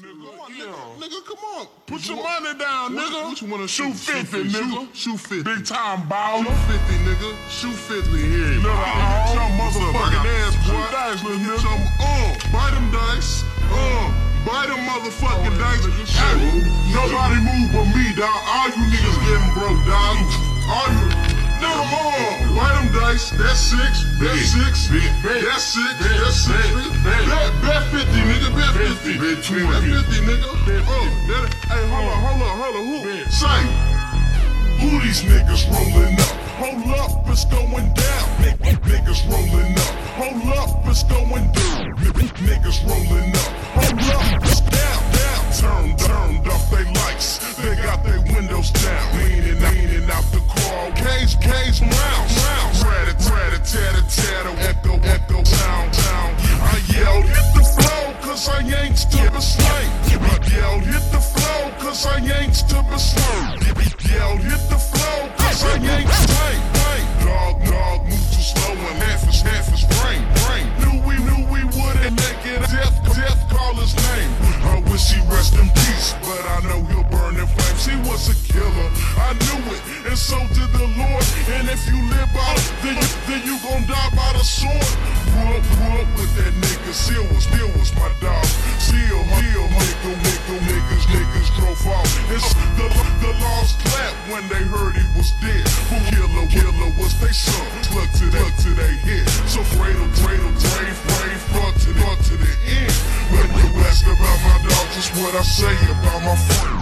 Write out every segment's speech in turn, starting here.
nigga. Come on, yeah. nigga. Nigga, come on. Put You your want- money down, What- nigga. What you wanna shoot shoot? 50, nigga. Shoot, shoot 50. Big time Shoot baller. 50, nigga. Shoot 50 here. Nigga, all Some motherfucking ass, boy. Shoot dice, little nigga. some, uh, buy them dice. Uh, buy them motherfucking dice. Hey, nobody move but me, dog. All you niggas getting broke, dog. All you. Nigga, uh, buy them dice. That's six. That's six. That's six. That's six. Bet 50, nigga. Bet 50. Bet 20. Bet 50, nigga. That, hey, hold on, hold on, hold on. Who? Say. Who these niggas rolling up? Hold up, it's going down. Niggas rolling up. Hold up, it's going down. Niggas rolling up. Hold up, it's down, down. Turn, turned off they lights. They got their windows down. Hit the flow, cause I ain't to be slain. Yelled, hit the flow, cause I ain't slain. Dog, dog, move too slow and half is half is brain, brain. Knew we knew we wouldn't make it. Death, death, call his name. I wish he rest in peace, but I know he'll burn in flames. He was a killer, I knew it, and so did the Lord. And if you live out, then you, then you gon' die by the sword. Grew up with that nigga. Still was, still was my dog. Still, still, nigga, nigga, niggas, niggas drove off. It's the, the laws clapped when they heard he was dead. Who killer, killer was they son? Look to that, look to they head. So cradle, cradle, brave, brave, brought to, brought to the end. When you ask about my dog, just what I say about my friend.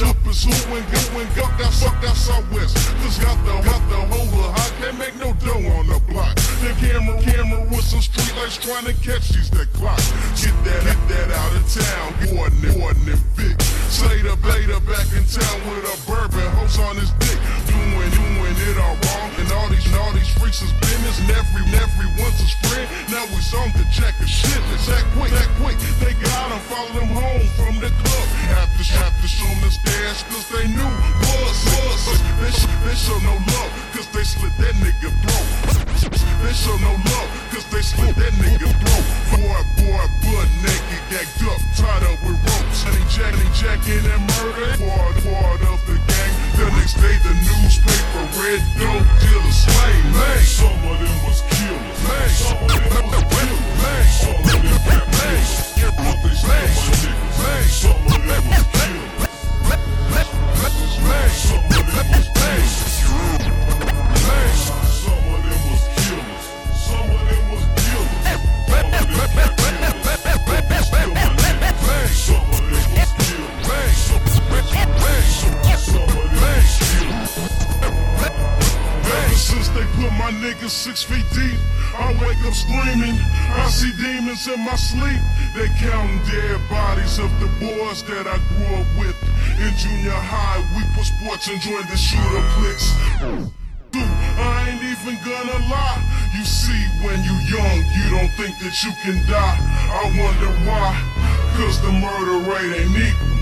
Up is who and go and go. That's up, that's southwest. Cause got the got the whole hot, can't make no dough on the block. The camera, camera with some street lights trying to catch these that clock. Get that, get that out of town. Warden, warden, Vic. Slater, Blader back in town with a and freaks is business. And every, everyone's a friend. Now we on the check a shit. It's that quick, that quick. They got him, follow them home from the club. To, have to show the stash, cause they knew was, was. They, they show no love, cause they slit that nigga throat. They show no love, cause they slit that nigga throat. Boy, boy, butt naked, gagged up, tied up with ropes. Honey Jack, honey Jack in that murder. Part, part of the gang. The next day, the newspaper, red dope dealer Some of them my niggas six feet deep, I wake up screaming. I see demons in my sleep. They counting dead bodies of the boys that I grew up with. In junior high, we put sports and joined the shooter cliques. Dude, I ain't even gonna lie. You see, when you young, you don't think that you can die. I wonder why. Cause the murder rate ain't equal.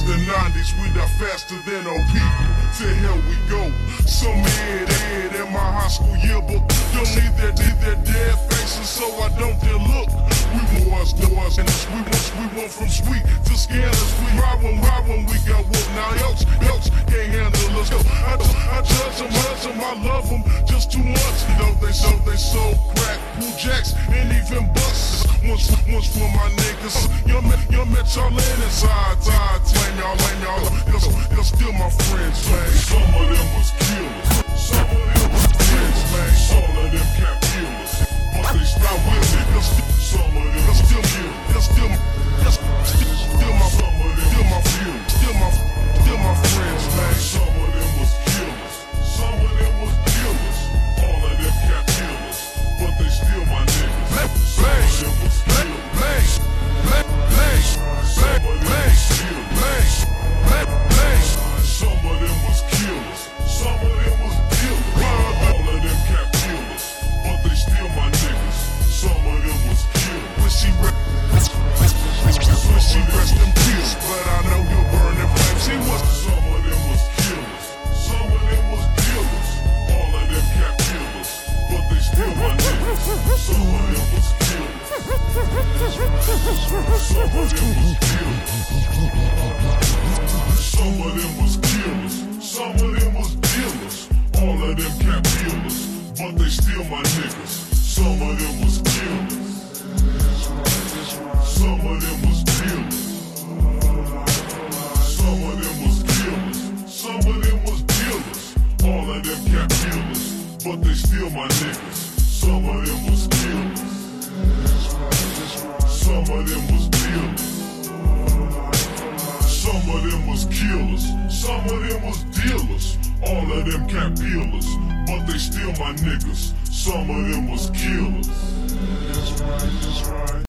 It's the 90s, we die faster than old people. To hell we go. Some head, head in my high school yearbook. Don't need their, need their dead faces, so I don't dare look. We wars, wars, and we want, we want from sweet to scandalous. We ride when, ride when we got whooped. Now yokes, yokes can't handle us. I, I judge them, judge them, I love them just too much. You know they so, they so crack, pool jacks, and even busts. Once, once for my niggas. Y'all met, y'all met y'all in inside, side, claim y'all, lame. Y'all, y'all still my friends, man. Some of them was killers. Some of them Some of them was killers. Some of them was killers. Some of them was dealers. All of them cap dealers. But they still my niggas. Some of them was killers. Some of them was dealers. Some of them was killers. Some of them was dealers. All of them cap dealers. But they still my niggas. Some of them was killers. Some of them was killers. Some of them was dealers. All of them cap dealers. But they still my niggas. Some of them was killers.